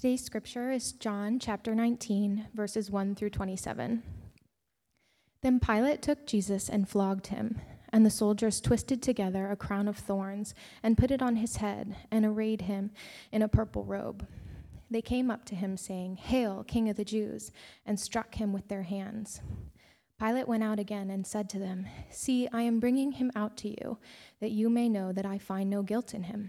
Today's scripture is John chapter 19, verses 1 through 27. Then Pilate took Jesus and flogged him, and the soldiers twisted together a crown of thorns and put it on his head and arrayed him in a purple robe. They came up to him, saying, Hail, King of the Jews, and struck him with their hands. Pilate went out again and said to them, See, I am bringing him out to you, that you may know that I find no guilt in him.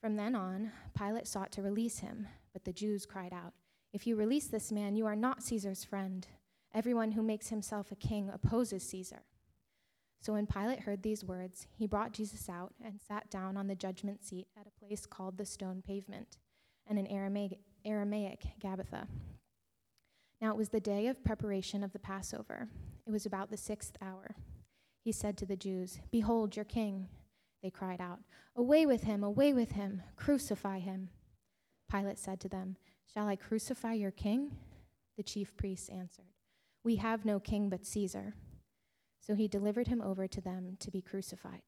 From then on, Pilate sought to release him, but the Jews cried out, If you release this man, you are not Caesar's friend. Everyone who makes himself a king opposes Caesar. So when Pilate heard these words, he brought Jesus out and sat down on the judgment seat at a place called the Stone Pavement, and in Aramaic, Aramaic Gabbatha. Now it was the day of preparation of the Passover. It was about the sixth hour. He said to the Jews, Behold your king. They cried out, Away with him, away with him, crucify him. Pilate said to them, Shall I crucify your king? The chief priests answered, We have no king but Caesar. So he delivered him over to them to be crucified.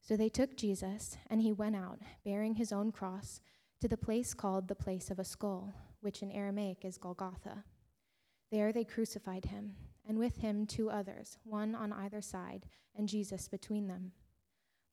So they took Jesus, and he went out, bearing his own cross, to the place called the place of a skull, which in Aramaic is Golgotha. There they crucified him, and with him two others, one on either side, and Jesus between them.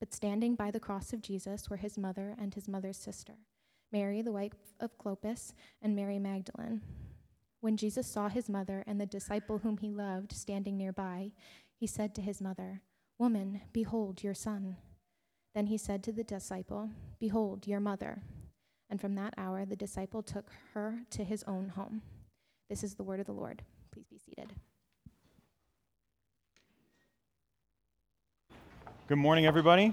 But standing by the cross of Jesus were his mother and his mother's sister, Mary, the wife of Clopas, and Mary Magdalene. When Jesus saw his mother and the disciple whom he loved standing nearby, he said to his mother, Woman, behold your son. Then he said to the disciple, Behold your mother. And from that hour the disciple took her to his own home. This is the word of the Lord. Please be seated. Good morning, everybody.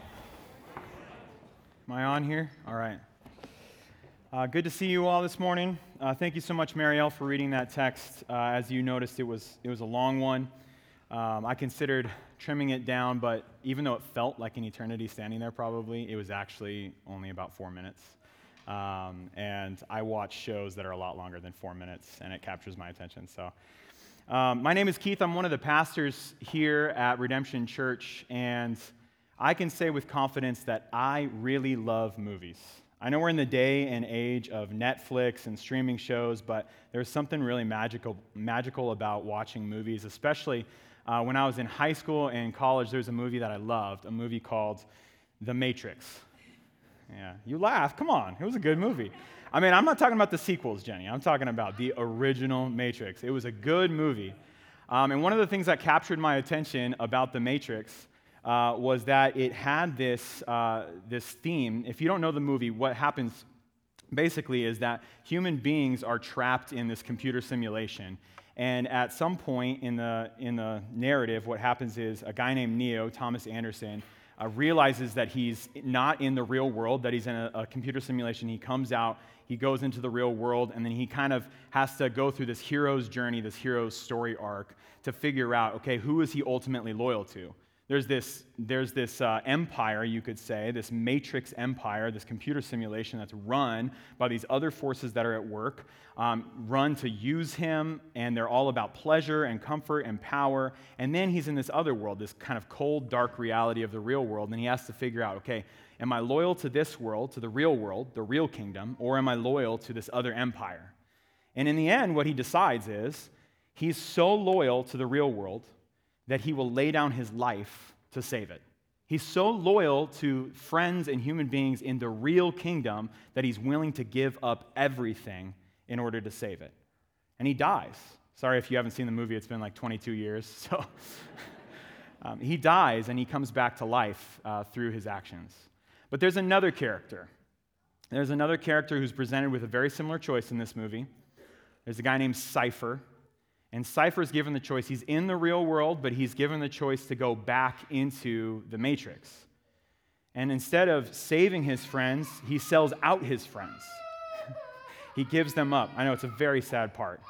Am I on here? All right. Uh, good to see you all this morning. Uh, thank you so much, Marielle, for reading that text. Uh, as you noticed, it was, it was a long one. Um, I considered trimming it down, but even though it felt like an eternity standing there, probably, it was actually only about four minutes. Um, and I watch shows that are a lot longer than four minutes, and it captures my attention. So, um, my name is Keith. I'm one of the pastors here at Redemption Church, and I can say with confidence that I really love movies. I know we're in the day and age of Netflix and streaming shows, but there's something really magical, magical about watching movies, especially uh, when I was in high school and college. There's a movie that I loved, a movie called The Matrix. Yeah, you laugh. Come on, it was a good movie. I mean, I'm not talking about the sequels, Jenny. I'm talking about the original Matrix. It was a good movie. Um, and one of the things that captured my attention about The Matrix uh, was that it had this, uh, this theme. If you don't know the movie, what happens basically is that human beings are trapped in this computer simulation. And at some point in the, in the narrative, what happens is a guy named Neo, Thomas Anderson, uh, realizes that he's not in the real world, that he's in a, a computer simulation. He comes out, he goes into the real world, and then he kind of has to go through this hero's journey, this hero's story arc to figure out okay, who is he ultimately loyal to? There's this, there's this uh, empire, you could say, this matrix empire, this computer simulation that's run by these other forces that are at work, um, run to use him, and they're all about pleasure and comfort and power. And then he's in this other world, this kind of cold, dark reality of the real world, and he has to figure out okay, am I loyal to this world, to the real world, the real kingdom, or am I loyal to this other empire? And in the end, what he decides is he's so loyal to the real world that he will lay down his life to save it. He's so loyal to friends and human beings in the real kingdom that he's willing to give up everything in order to save it. And he dies. Sorry if you haven't seen the movie, it's been like 22 years. So um, he dies and he comes back to life uh, through his actions. But there's another character. There's another character who's presented with a very similar choice in this movie. There's a guy named Cypher. And Cypher's given the choice. He's in the real world, but he's given the choice to go back into the matrix. And instead of saving his friends, he sells out his friends. he gives them up. I know it's a very sad part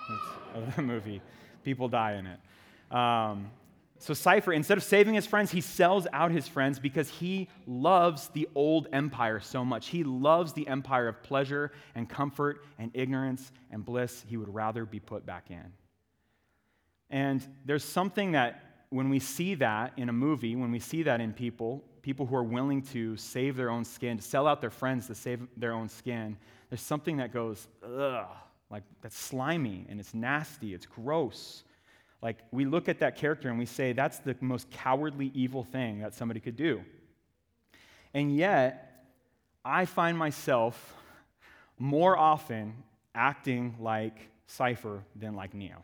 of the movie. People die in it. Um, so, Cypher, instead of saving his friends, he sells out his friends because he loves the old empire so much. He loves the empire of pleasure and comfort and ignorance and bliss. He would rather be put back in. And there's something that when we see that in a movie, when we see that in people, people who are willing to save their own skin, to sell out their friends to save their own skin, there's something that goes, ugh, like that's slimy and it's nasty, it's gross. Like we look at that character and we say, that's the most cowardly, evil thing that somebody could do. And yet, I find myself more often acting like Cypher than like Neo.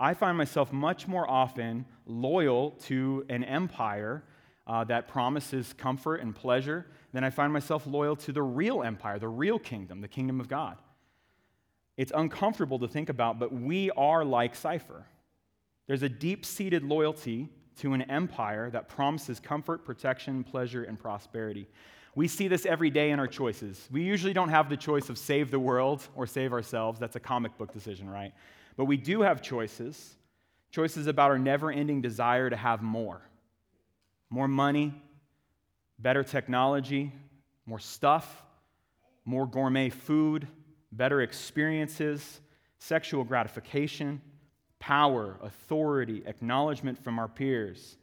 I find myself much more often loyal to an empire uh, that promises comfort and pleasure than I find myself loyal to the real empire, the real kingdom, the kingdom of God. It's uncomfortable to think about, but we are like Cypher. There's a deep seated loyalty to an empire that promises comfort, protection, pleasure, and prosperity. We see this every day in our choices. We usually don't have the choice of save the world or save ourselves. That's a comic book decision, right? But we do have choices choices about our never ending desire to have more more money, better technology, more stuff, more gourmet food, better experiences, sexual gratification, power, authority, acknowledgement from our peers.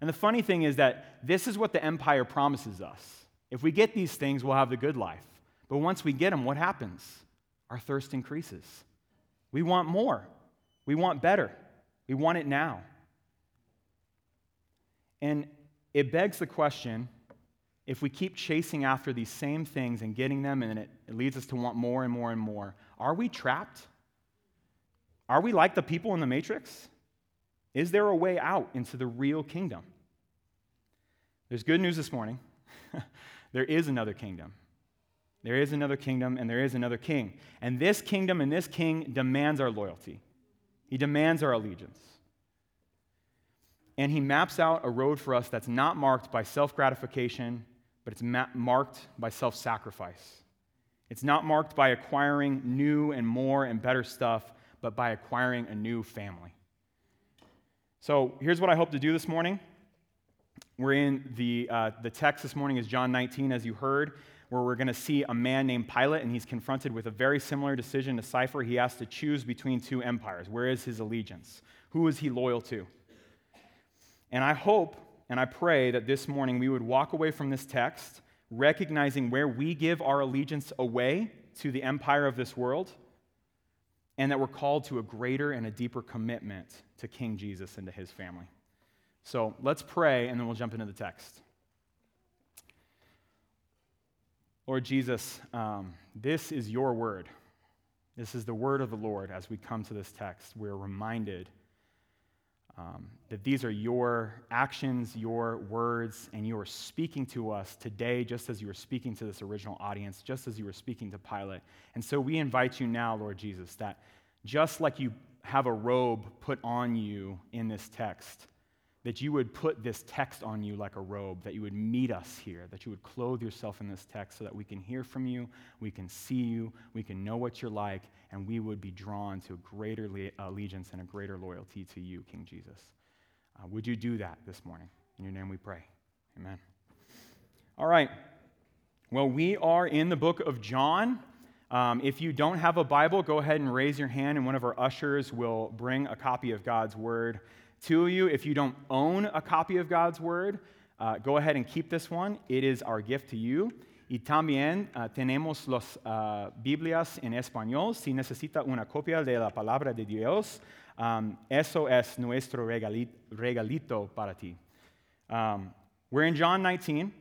And the funny thing is that this is what the empire promises us. If we get these things, we'll have the good life. But once we get them, what happens? Our thirst increases. We want more. We want better. We want it now. And it begs the question if we keep chasing after these same things and getting them, and it, it leads us to want more and more and more, are we trapped? Are we like the people in the Matrix? Is there a way out into the real kingdom? There's good news this morning. there is another kingdom. There is another kingdom and there is another king. And this kingdom and this king demands our loyalty, he demands our allegiance. And he maps out a road for us that's not marked by self gratification, but it's ma- marked by self sacrifice. It's not marked by acquiring new and more and better stuff, but by acquiring a new family. So here's what I hope to do this morning. We're in the, uh, the text this morning is John 19, as you heard where we're going to see a man named Pilate, and he's confronted with a very similar decision to Cypher. He has to choose between two empires. Where is his allegiance? Who is he loyal to? And I hope and I pray that this morning we would walk away from this text recognizing where we give our allegiance away to the empire of this world, and that we're called to a greater and a deeper commitment to King Jesus and to his family. So let's pray, and then we'll jump into the text. Lord Jesus, um, this is your word. This is the word of the Lord as we come to this text. We're reminded um, that these are your actions, your words, and you are speaking to us today just as you were speaking to this original audience, just as you were speaking to Pilate. And so we invite you now, Lord Jesus, that just like you have a robe put on you in this text, that you would put this text on you like a robe, that you would meet us here, that you would clothe yourself in this text so that we can hear from you, we can see you, we can know what you're like, and we would be drawn to a greater allegiance and a greater loyalty to you, King Jesus. Uh, would you do that this morning? In your name we pray. Amen. All right. Well, we are in the book of John. Um, if you don't have a Bible, go ahead and raise your hand, and one of our ushers will bring a copy of God's Word to you. If you don't own a copy of God's Word, uh, go ahead and keep this one. It is our gift to you. Y también uh, tenemos las uh, Biblias en español. Si necesita una copia de la palabra de Dios, um, eso es nuestro regalito, regalito para ti. Um, we're in John 19.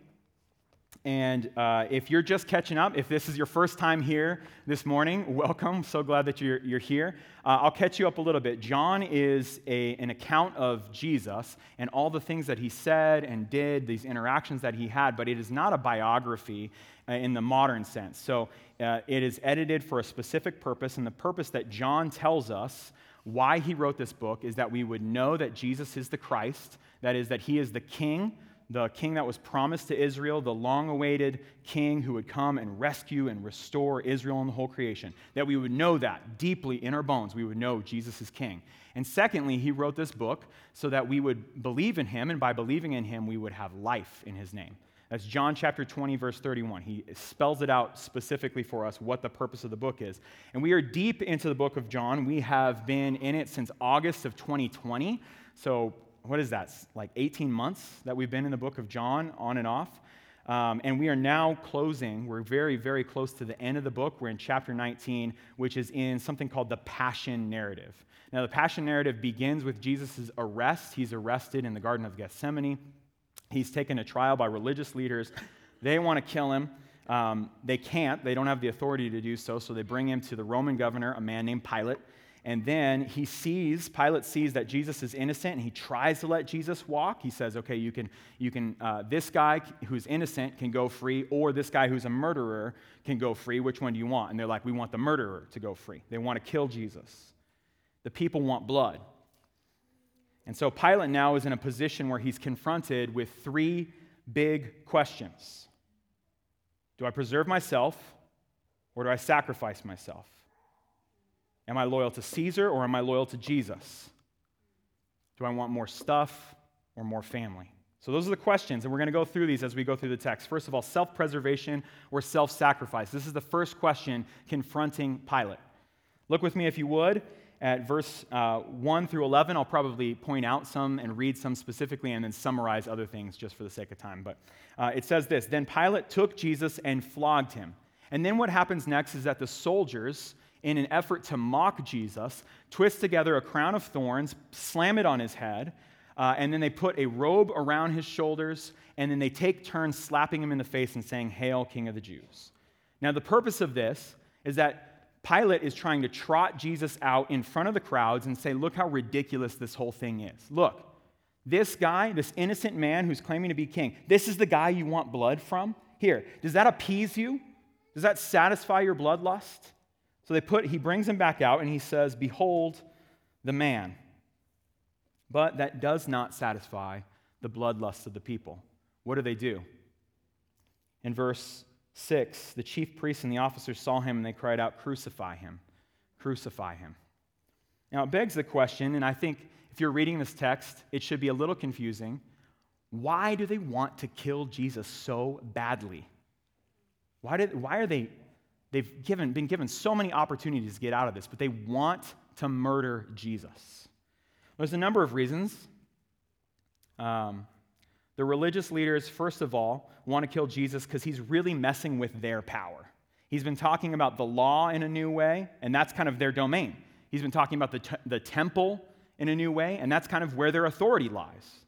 And uh, if you're just catching up, if this is your first time here this morning, welcome. So glad that you're, you're here. Uh, I'll catch you up a little bit. John is a, an account of Jesus and all the things that he said and did, these interactions that he had, but it is not a biography uh, in the modern sense. So uh, it is edited for a specific purpose, and the purpose that John tells us why he wrote this book is that we would know that Jesus is the Christ, that is, that he is the King the king that was promised to Israel, the long awaited king who would come and rescue and restore Israel and the whole creation. That we would know that deeply in our bones. We would know Jesus is king. And secondly, he wrote this book so that we would believe in him, and by believing in him, we would have life in his name. That's John chapter 20, verse 31. He spells it out specifically for us what the purpose of the book is. And we are deep into the book of John. We have been in it since August of 2020. So what is that, like 18 months that we've been in the book of John on and off. Um, and we are now closing. We're very, very close to the end of the book. We're in chapter 19, which is in something called the Passion Narrative. Now, the Passion Narrative begins with Jesus' arrest. He's arrested in the Garden of Gethsemane. He's taken to trial by religious leaders. They want to kill him. Um, they can't, they don't have the authority to do so, so they bring him to the Roman governor, a man named Pilate. And then he sees, Pilate sees that Jesus is innocent, and he tries to let Jesus walk. He says, okay, you can, you can uh, this guy who's innocent can go free, or this guy who's a murderer can go free. Which one do you want? And they're like, we want the murderer to go free. They want to kill Jesus. The people want blood. And so Pilate now is in a position where he's confronted with three big questions Do I preserve myself, or do I sacrifice myself? Am I loyal to Caesar or am I loyal to Jesus? Do I want more stuff or more family? So, those are the questions, and we're going to go through these as we go through the text. First of all, self preservation or self sacrifice. This is the first question confronting Pilate. Look with me, if you would, at verse uh, 1 through 11. I'll probably point out some and read some specifically and then summarize other things just for the sake of time. But uh, it says this Then Pilate took Jesus and flogged him. And then what happens next is that the soldiers in an effort to mock Jesus, twist together a crown of thorns, slam it on his head, uh, and then they put a robe around his shoulders, and then they take turns slapping him in the face and saying, Hail, King of the Jews. Now, the purpose of this is that Pilate is trying to trot Jesus out in front of the crowds and say, Look how ridiculous this whole thing is. Look, this guy, this innocent man who's claiming to be king, this is the guy you want blood from? Here, does that appease you? Does that satisfy your bloodlust? So they put, he brings him back out and he says, Behold the man. But that does not satisfy the bloodlust of the people. What do they do? In verse 6, the chief priests and the officers saw him and they cried out, Crucify him! Crucify him! Now it begs the question, and I think if you're reading this text, it should be a little confusing. Why do they want to kill Jesus so badly? Why, did, why are they They've given, been given so many opportunities to get out of this, but they want to murder Jesus. There's a number of reasons. Um, the religious leaders, first of all, want to kill Jesus because he's really messing with their power. He's been talking about the law in a new way, and that's kind of their domain. He's been talking about the, t- the temple in a new way, and that's kind of where their authority lies.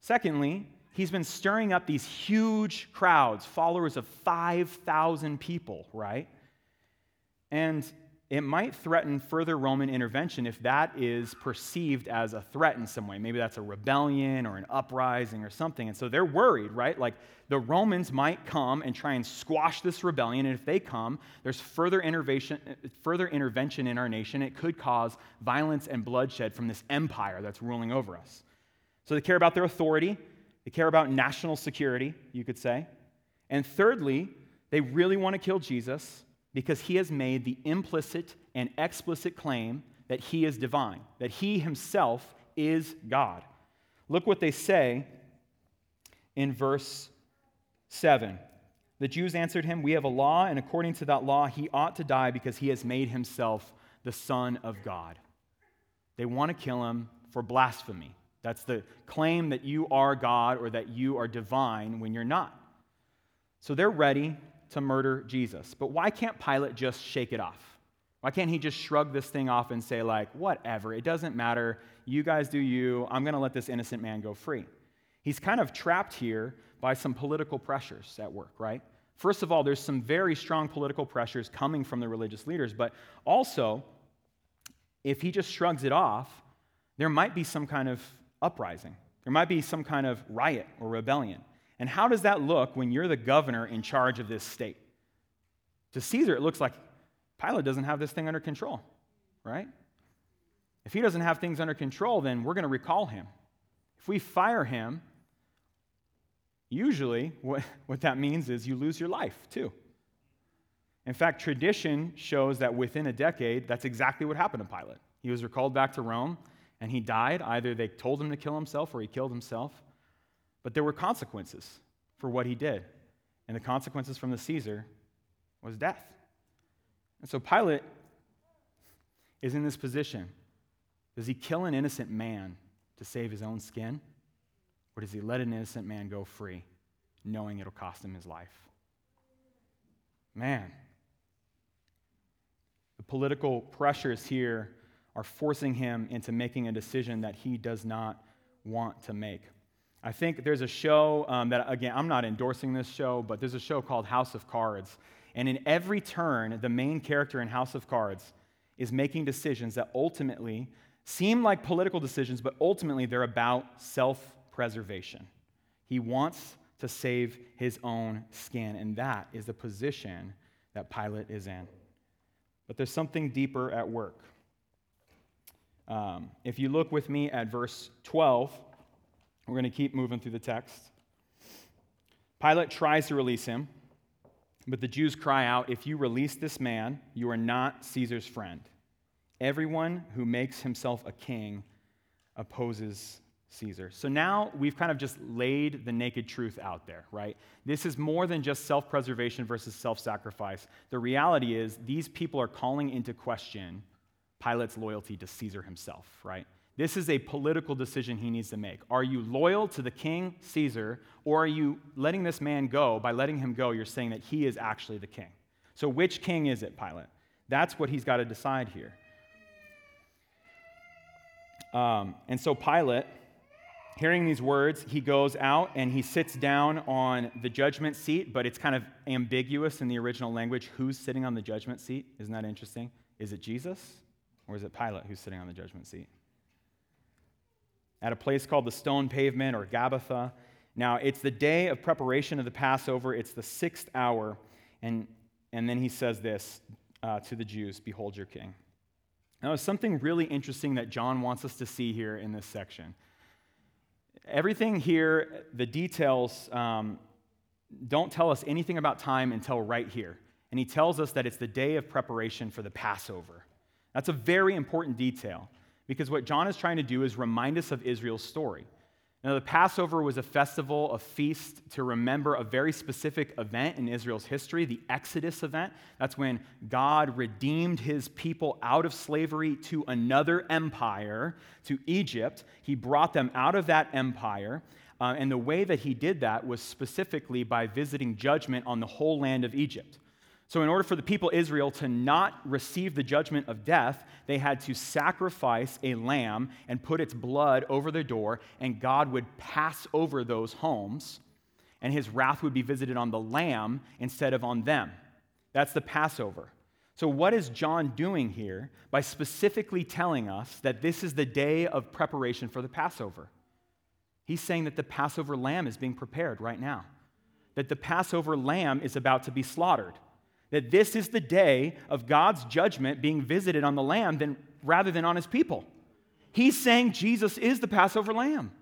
Secondly, he's been stirring up these huge crowds, followers of 5,000 people, right? And it might threaten further Roman intervention if that is perceived as a threat in some way. Maybe that's a rebellion or an uprising or something. And so they're worried, right? Like the Romans might come and try and squash this rebellion. And if they come, there's further intervention, further intervention in our nation. It could cause violence and bloodshed from this empire that's ruling over us. So they care about their authority, they care about national security, you could say. And thirdly, they really want to kill Jesus because he has made the implicit and explicit claim that he is divine, that he himself is God. Look what they say in verse 7. The Jews answered him, We have a law, and according to that law, he ought to die because he has made himself the Son of God. They want to kill him for blasphemy. That's the claim that you are God or that you are divine when you're not. So they're ready to murder Jesus. But why can't Pilate just shake it off? Why can't he just shrug this thing off and say, like, whatever, it doesn't matter. You guys do you. I'm going to let this innocent man go free. He's kind of trapped here by some political pressures at work, right? First of all, there's some very strong political pressures coming from the religious leaders, but also, if he just shrugs it off, there might be some kind of uprising. There might be some kind of riot or rebellion. And how does that look when you're the governor in charge of this state? To Caesar, it looks like Pilate doesn't have this thing under control, right? If he doesn't have things under control, then we're going to recall him. If we fire him, usually what, what that means is you lose your life too. In fact, tradition shows that within a decade, that's exactly what happened to Pilate. He was recalled back to Rome and he died. Either they told him to kill himself or he killed himself. But there were consequences for what he did. And the consequences from the Caesar was death. And so Pilate is in this position. Does he kill an innocent man to save his own skin? Or does he let an innocent man go free, knowing it'll cost him his life? Man, the political pressures here are forcing him into making a decision that he does not want to make. I think there's a show um, that, again, I'm not endorsing this show, but there's a show called House of Cards. And in every turn, the main character in House of Cards is making decisions that ultimately seem like political decisions, but ultimately they're about self preservation. He wants to save his own skin, and that is the position that Pilate is in. But there's something deeper at work. Um, if you look with me at verse 12, we're going to keep moving through the text. Pilate tries to release him, but the Jews cry out, If you release this man, you are not Caesar's friend. Everyone who makes himself a king opposes Caesar. So now we've kind of just laid the naked truth out there, right? This is more than just self preservation versus self sacrifice. The reality is, these people are calling into question Pilate's loyalty to Caesar himself, right? This is a political decision he needs to make. Are you loyal to the king, Caesar, or are you letting this man go? By letting him go, you're saying that he is actually the king. So, which king is it, Pilate? That's what he's got to decide here. Um, and so, Pilate, hearing these words, he goes out and he sits down on the judgment seat, but it's kind of ambiguous in the original language who's sitting on the judgment seat. Isn't that interesting? Is it Jesus or is it Pilate who's sitting on the judgment seat? at a place called the Stone Pavement or Gabbatha. Now, it's the day of preparation of the Passover, it's the sixth hour. And, and then he says this uh, to the Jews Behold your king. Now, there's something really interesting that John wants us to see here in this section. Everything here, the details, um, don't tell us anything about time until right here. And he tells us that it's the day of preparation for the Passover. That's a very important detail because what John is trying to do is remind us of Israel's story. Now, the Passover was a festival, a feast to remember a very specific event in Israel's history, the Exodus event. That's when God redeemed his people out of slavery to another empire, to Egypt. He brought them out of that empire. Uh, and the way that he did that was specifically by visiting judgment on the whole land of Egypt. So, in order for the people Israel to not receive the judgment of death, they had to sacrifice a lamb and put its blood over the door, and God would pass over those homes, and his wrath would be visited on the lamb instead of on them. That's the Passover. So, what is John doing here by specifically telling us that this is the day of preparation for the Passover? He's saying that the Passover lamb is being prepared right now, that the Passover lamb is about to be slaughtered, that this is the day of God's judgment being visited on the lamb than, rather than on his people. He's saying Jesus is the Passover lamb.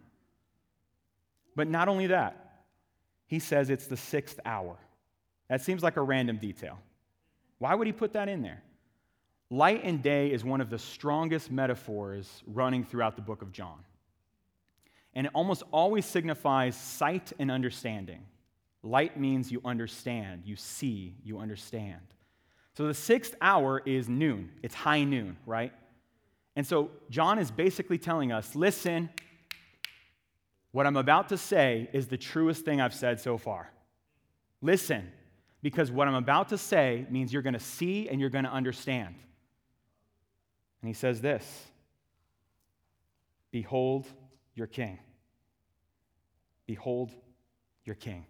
But not only that, he says it's the sixth hour. That seems like a random detail. Why would he put that in there? Light and day is one of the strongest metaphors running throughout the book of John. And it almost always signifies sight and understanding. Light means you understand, you see, you understand. So the sixth hour is noon, it's high noon, right? And so John is basically telling us listen, what I'm about to say is the truest thing I've said so far. Listen, because what I'm about to say means you're going to see and you're going to understand. And he says this Behold your king. Behold your king.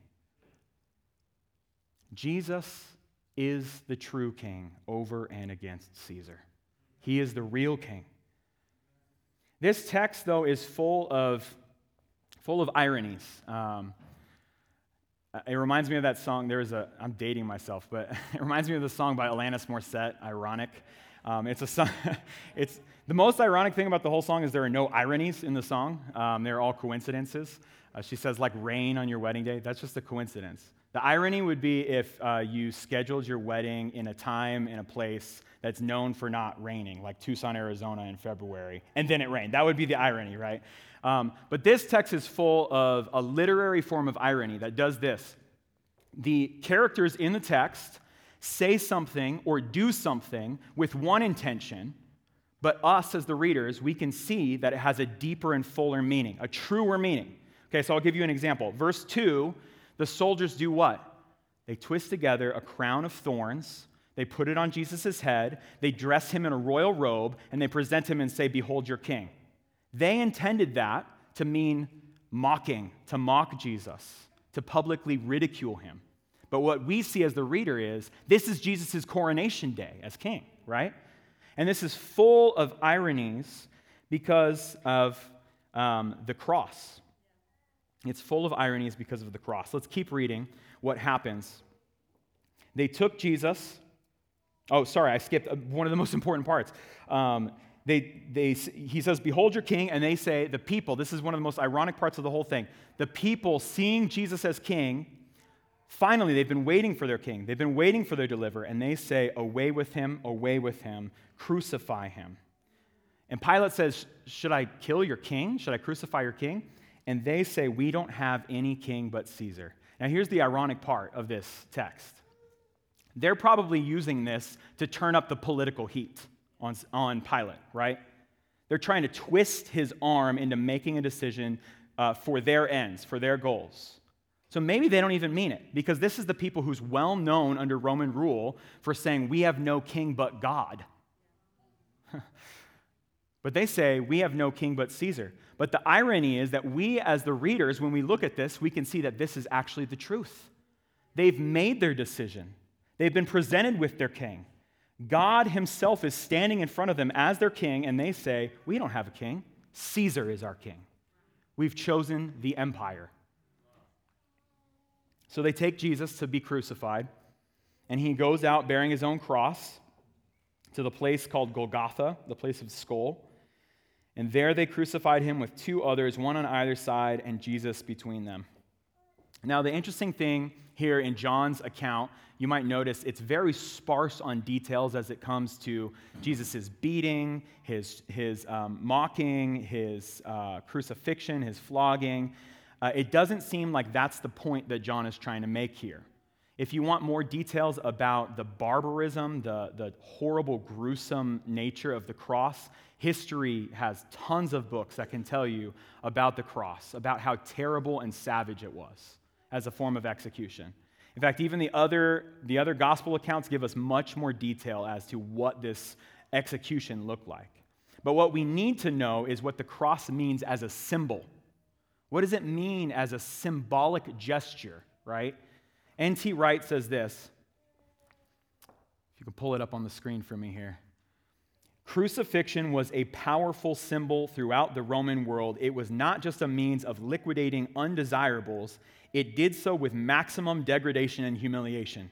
Jesus is the true king over and against Caesar. He is the real king. This text, though, is full of, full of ironies. Um, it reminds me of that song. There is a, I'm dating myself, but it reminds me of the song by Alanis Morissette, Ironic. Um, it's a song, it's, the most ironic thing about the whole song is there are no ironies in the song. Um, they're all coincidences. Uh, she says, like rain on your wedding day. That's just a coincidence. The irony would be if uh, you scheduled your wedding in a time and a place that's known for not raining, like Tucson, Arizona in February, and then it rained. That would be the irony, right? Um, but this text is full of a literary form of irony that does this. The characters in the text say something or do something with one intention, but us as the readers, we can see that it has a deeper and fuller meaning, a truer meaning. Okay, so I'll give you an example. Verse 2 the soldiers do what? They twist together a crown of thorns. They put it on Jesus' head. They dress him in a royal robe, and they present him and say, Behold your king. They intended that to mean mocking, to mock Jesus, to publicly ridicule him. But what we see as the reader is this is Jesus' coronation day as king, right? And this is full of ironies because of um, the cross. It's full of ironies because of the cross. Let's keep reading what happens. They took Jesus. Oh, sorry, I skipped uh, one of the most important parts. Um, they, they, he says, Behold your king. And they say, The people, this is one of the most ironic parts of the whole thing. The people seeing Jesus as king, finally, they've been waiting for their king. They've been waiting for their deliverer. And they say, Away with him, away with him, crucify him. And Pilate says, Should I kill your king? Should I crucify your king? And they say, We don't have any king but Caesar. Now, here's the ironic part of this text. They're probably using this to turn up the political heat on, on Pilate, right? They're trying to twist his arm into making a decision uh, for their ends, for their goals. So maybe they don't even mean it, because this is the people who's well known under Roman rule for saying, We have no king but God. but they say, We have no king but Caesar. But the irony is that we, as the readers, when we look at this, we can see that this is actually the truth. They've made their decision, they've been presented with their king. God Himself is standing in front of them as their king, and they say, We don't have a king. Caesar is our king. We've chosen the empire. So they take Jesus to be crucified, and he goes out bearing his own cross to the place called Golgotha, the place of skull. And there they crucified him with two others, one on either side, and Jesus between them. Now, the interesting thing here in John's account, you might notice it's very sparse on details as it comes to Jesus' beating, his, his um, mocking, his uh, crucifixion, his flogging. Uh, it doesn't seem like that's the point that John is trying to make here. If you want more details about the barbarism, the, the horrible, gruesome nature of the cross, history has tons of books that can tell you about the cross, about how terrible and savage it was as a form of execution. In fact, even the other, the other gospel accounts give us much more detail as to what this execution looked like. But what we need to know is what the cross means as a symbol. What does it mean as a symbolic gesture, right? N.T. Wright says this. If you can pull it up on the screen for me here. Crucifixion was a powerful symbol throughout the Roman world. It was not just a means of liquidating undesirables, it did so with maximum degradation and humiliation.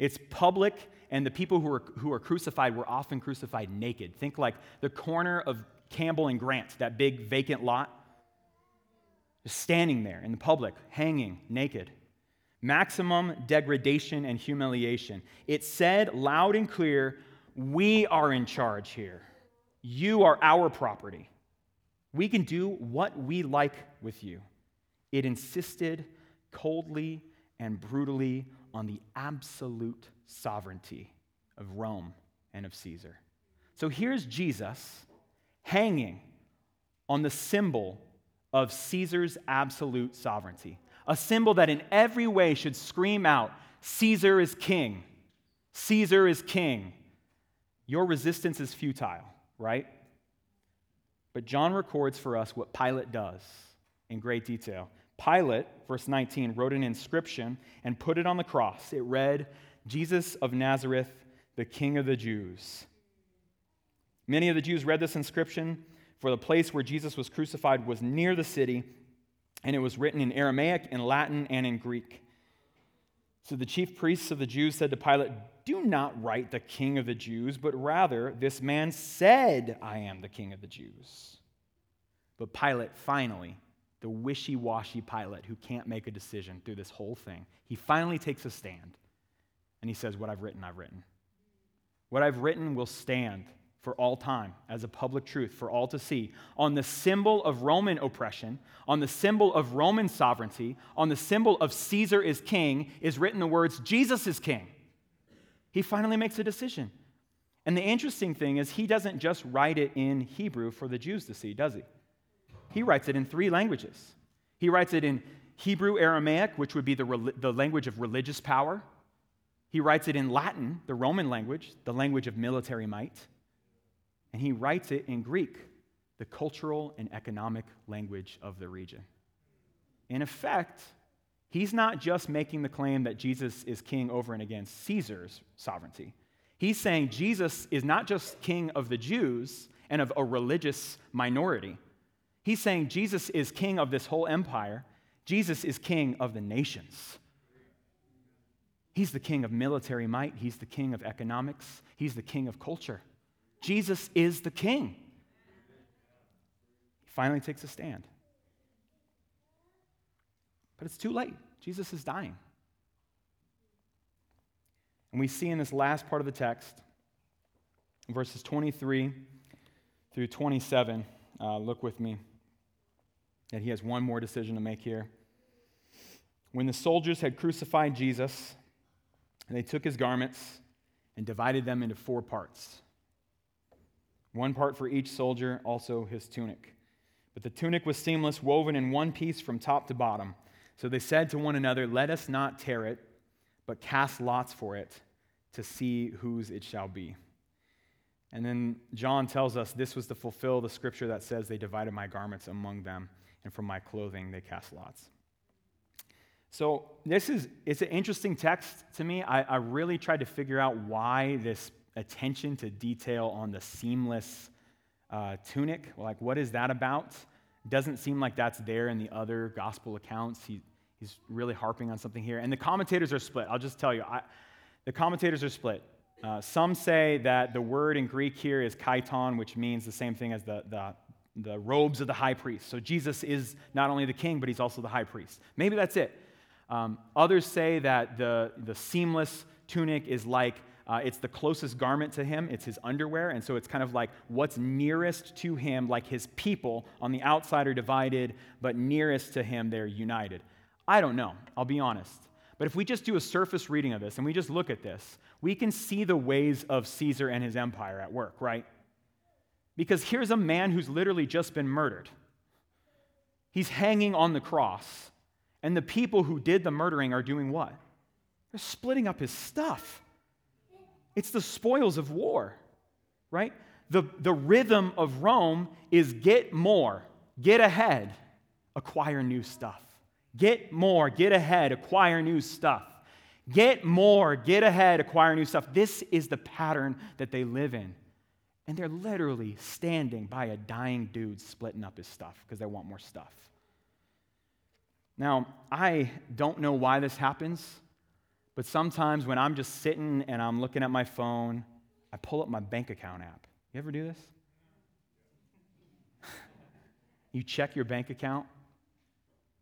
It's public, and the people who were, who were crucified were often crucified naked. Think like the corner of Campbell and Grant, that big vacant lot. Just standing there in the public, hanging naked. Maximum degradation and humiliation. It said loud and clear we are in charge here. You are our property. We can do what we like with you. It insisted coldly and brutally on the absolute sovereignty of Rome and of Caesar. So here's Jesus hanging on the symbol of Caesar's absolute sovereignty, a symbol that in every way should scream out Caesar is king. Caesar is king. Your resistance is futile, right? But John records for us what Pilate does in great detail. Pilate, verse 19, wrote an inscription and put it on the cross. It read, Jesus of Nazareth, the King of the Jews. Many of the Jews read this inscription, for the place where Jesus was crucified was near the city, and it was written in Aramaic, in Latin, and in Greek. So the chief priests of the Jews said to Pilate, do not write the king of the Jews, but rather, this man said, I am the king of the Jews. But Pilate finally, the wishy washy Pilate who can't make a decision through this whole thing, he finally takes a stand and he says, What I've written, I've written. What I've written will stand for all time as a public truth for all to see. On the symbol of Roman oppression, on the symbol of Roman sovereignty, on the symbol of Caesar is king, is written the words, Jesus is king. He finally makes a decision. And the interesting thing is, he doesn't just write it in Hebrew for the Jews to see, does he? He writes it in three languages. He writes it in Hebrew Aramaic, which would be the, the language of religious power. He writes it in Latin, the Roman language, the language of military might. And he writes it in Greek, the cultural and economic language of the region. In effect, He's not just making the claim that Jesus is king over and against Caesar's sovereignty. He's saying Jesus is not just king of the Jews and of a religious minority. He's saying Jesus is king of this whole empire. Jesus is king of the nations. He's the king of military might. He's the king of economics. He's the king of culture. Jesus is the king. He finally takes a stand. But it's too late. Jesus is dying. And we see in this last part of the text, verses 23 through 27, uh, look with me, that he has one more decision to make here. When the soldiers had crucified Jesus, they took his garments and divided them into four parts one part for each soldier, also his tunic. But the tunic was seamless, woven in one piece from top to bottom. So they said to one another, Let us not tear it, but cast lots for it to see whose it shall be. And then John tells us this was to fulfill the scripture that says, They divided my garments among them, and from my clothing they cast lots. So this is it's an interesting text to me. I, I really tried to figure out why this attention to detail on the seamless uh, tunic. Like, what is that about? Doesn't seem like that's there in the other gospel accounts. He, he's really harping on something here. And the commentators are split. I'll just tell you, I, the commentators are split. Uh, some say that the word in Greek here is chiton, which means the same thing as the, the, the robes of the high priest. So Jesus is not only the king, but he's also the high priest. Maybe that's it. Um, others say that the, the seamless tunic is like uh, it's the closest garment to him, it's his underwear. And so it's kind of like what's nearest to him, like his people on the outside are divided, but nearest to him, they're united. I don't know, I'll be honest. But if we just do a surface reading of this and we just look at this, we can see the ways of Caesar and his empire at work, right? Because here's a man who's literally just been murdered. He's hanging on the cross. And the people who did the murdering are doing what? They're splitting up his stuff. It's the spoils of war, right? The, the rhythm of Rome is get more, get ahead, acquire new stuff. Get more, get ahead, acquire new stuff. Get more, get ahead, acquire new stuff. This is the pattern that they live in. And they're literally standing by a dying dude splitting up his stuff because they want more stuff. Now, I don't know why this happens, but sometimes when I'm just sitting and I'm looking at my phone, I pull up my bank account app. You ever do this? you check your bank account.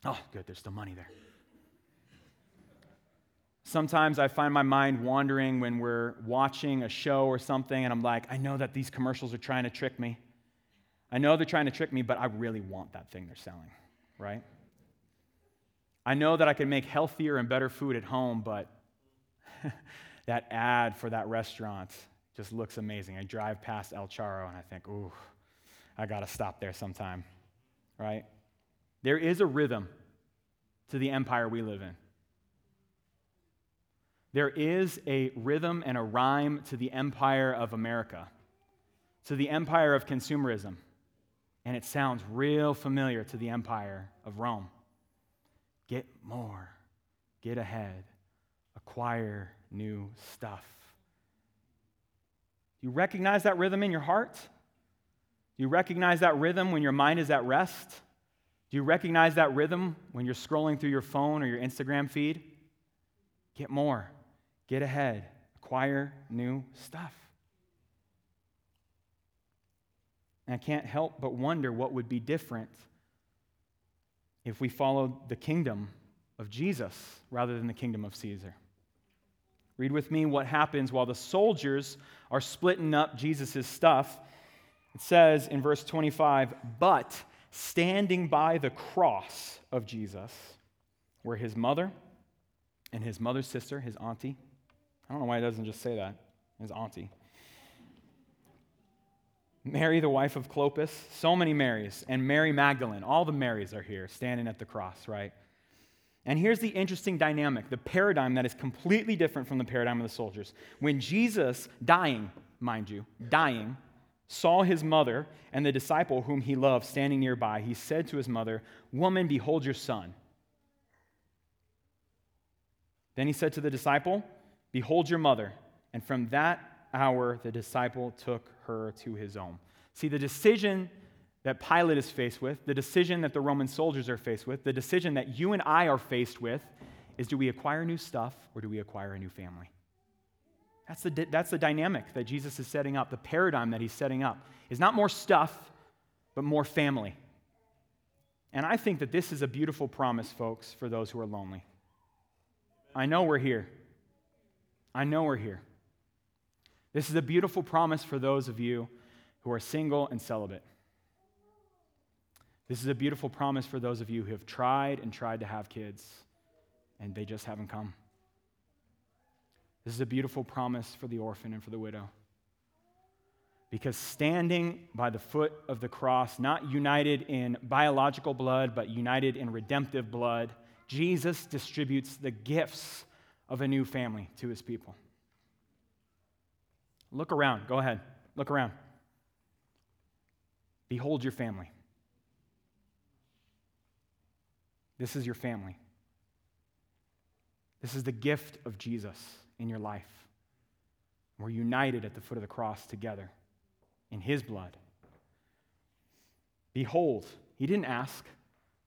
Oh, good, there's still money there. Sometimes I find my mind wandering when we're watching a show or something, and I'm like, I know that these commercials are trying to trick me. I know they're trying to trick me, but I really want that thing they're selling, right? I know that I can make healthier and better food at home, but that ad for that restaurant just looks amazing. I drive past El Charo and I think, ooh, I got to stop there sometime, right? There is a rhythm to the empire we live in. There is a rhythm and a rhyme to the empire of America, to the empire of consumerism. And it sounds real familiar to the empire of Rome. Get more, get ahead, acquire new stuff. Do you recognize that rhythm in your heart? Do you recognize that rhythm when your mind is at rest? Do you recognize that rhythm when you're scrolling through your phone or your Instagram feed? Get more, get ahead, acquire new stuff. And I can't help but wonder what would be different if we followed the kingdom of Jesus rather than the kingdom of Caesar. Read with me what happens while the soldiers are splitting up Jesus' stuff. It says in verse 25, but standing by the cross of Jesus were his mother and his mother's sister, his auntie, I don't know why it doesn't just say that. His auntie. Mary, the wife of Clopas, so many Marys, and Mary Magdalene. All the Marys are here standing at the cross, right? And here's the interesting dynamic the paradigm that is completely different from the paradigm of the soldiers. When Jesus, dying, mind you, dying, saw his mother and the disciple whom he loved standing nearby, he said to his mother, Woman, behold your son. Then he said to the disciple, Behold your mother. And from that hour, the disciple took her to his own. See, the decision that Pilate is faced with, the decision that the Roman soldiers are faced with, the decision that you and I are faced with is do we acquire new stuff or do we acquire a new family? That's the, that's the dynamic that Jesus is setting up, the paradigm that he's setting up is not more stuff, but more family. And I think that this is a beautiful promise, folks, for those who are lonely. I know we're here. I know we're here. This is a beautiful promise for those of you who are single and celibate. This is a beautiful promise for those of you who have tried and tried to have kids and they just haven't come. This is a beautiful promise for the orphan and for the widow. Because standing by the foot of the cross, not united in biological blood, but united in redemptive blood, Jesus distributes the gifts of a new family to his people. Look around. Go ahead. Look around. Behold your family. This is your family. This is the gift of Jesus in your life. We're united at the foot of the cross together in his blood. Behold, he didn't ask.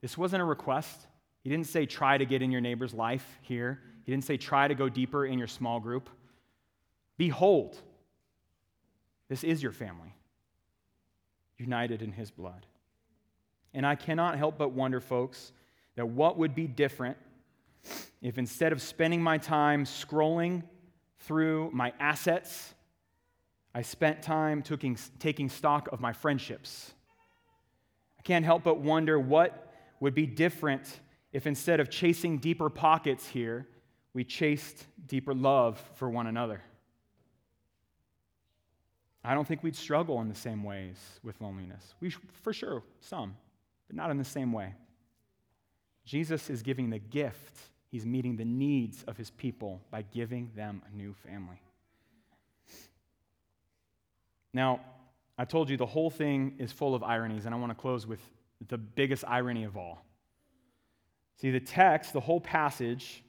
This wasn't a request. He didn't say, try to get in your neighbor's life here. He didn't say, try to go deeper in your small group. Behold, this is your family, united in his blood. And I cannot help but wonder, folks, that what would be different if instead of spending my time scrolling through my assets, I spent time taking, taking stock of my friendships. I can't help but wonder what would be different if instead of chasing deeper pockets here, we chased deeper love for one another. I don't think we'd struggle in the same ways with loneliness. We, for sure, some, but not in the same way. Jesus is giving the gift, he's meeting the needs of his people by giving them a new family. Now, I told you the whole thing is full of ironies, and I want to close with the biggest irony of all. See, the text, the whole passage,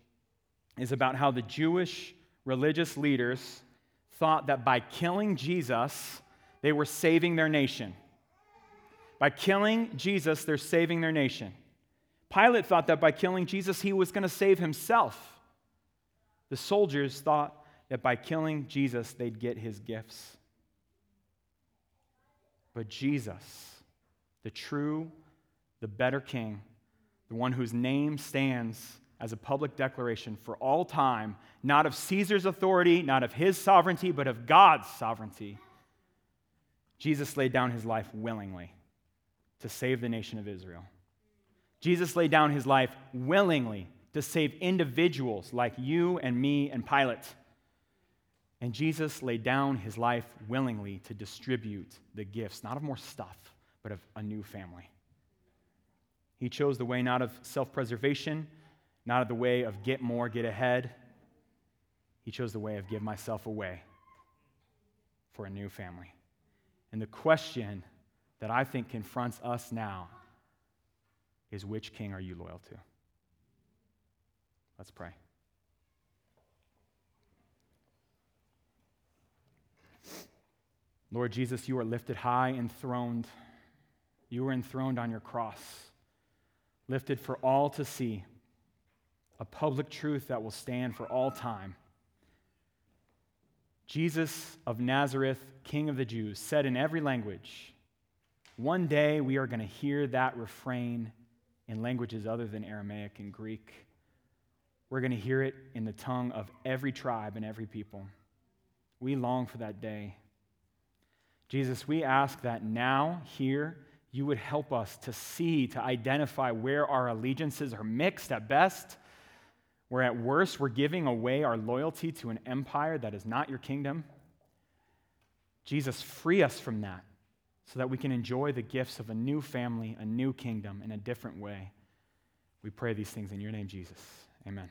is about how the Jewish religious leaders thought that by killing Jesus, they were saving their nation. By killing Jesus, they're saving their nation. Pilate thought that by killing Jesus, he was going to save himself. The soldiers thought that by killing Jesus, they'd get his gifts. But Jesus, the true, the better king, the one whose name stands as a public declaration for all time, not of Caesar's authority, not of his sovereignty, but of God's sovereignty. Jesus laid down his life willingly to save the nation of Israel. Jesus laid down his life willingly to save individuals like you and me and Pilate. And Jesus laid down his life willingly to distribute the gifts, not of more stuff, but of a new family. He chose the way not of self preservation, not of the way of get more, get ahead. He chose the way of give myself away for a new family. And the question that I think confronts us now is which king are you loyal to? Let's pray. Lord Jesus, you are lifted high, enthroned. You are enthroned on your cross, lifted for all to see, a public truth that will stand for all time. Jesus of Nazareth, King of the Jews, said in every language, one day we are going to hear that refrain in languages other than Aramaic and Greek. We're going to hear it in the tongue of every tribe and every people. We long for that day. Jesus, we ask that now, here, you would help us to see, to identify where our allegiances are mixed at best, where at worst we're giving away our loyalty to an empire that is not your kingdom. Jesus, free us from that so that we can enjoy the gifts of a new family, a new kingdom in a different way. We pray these things in your name, Jesus. Amen.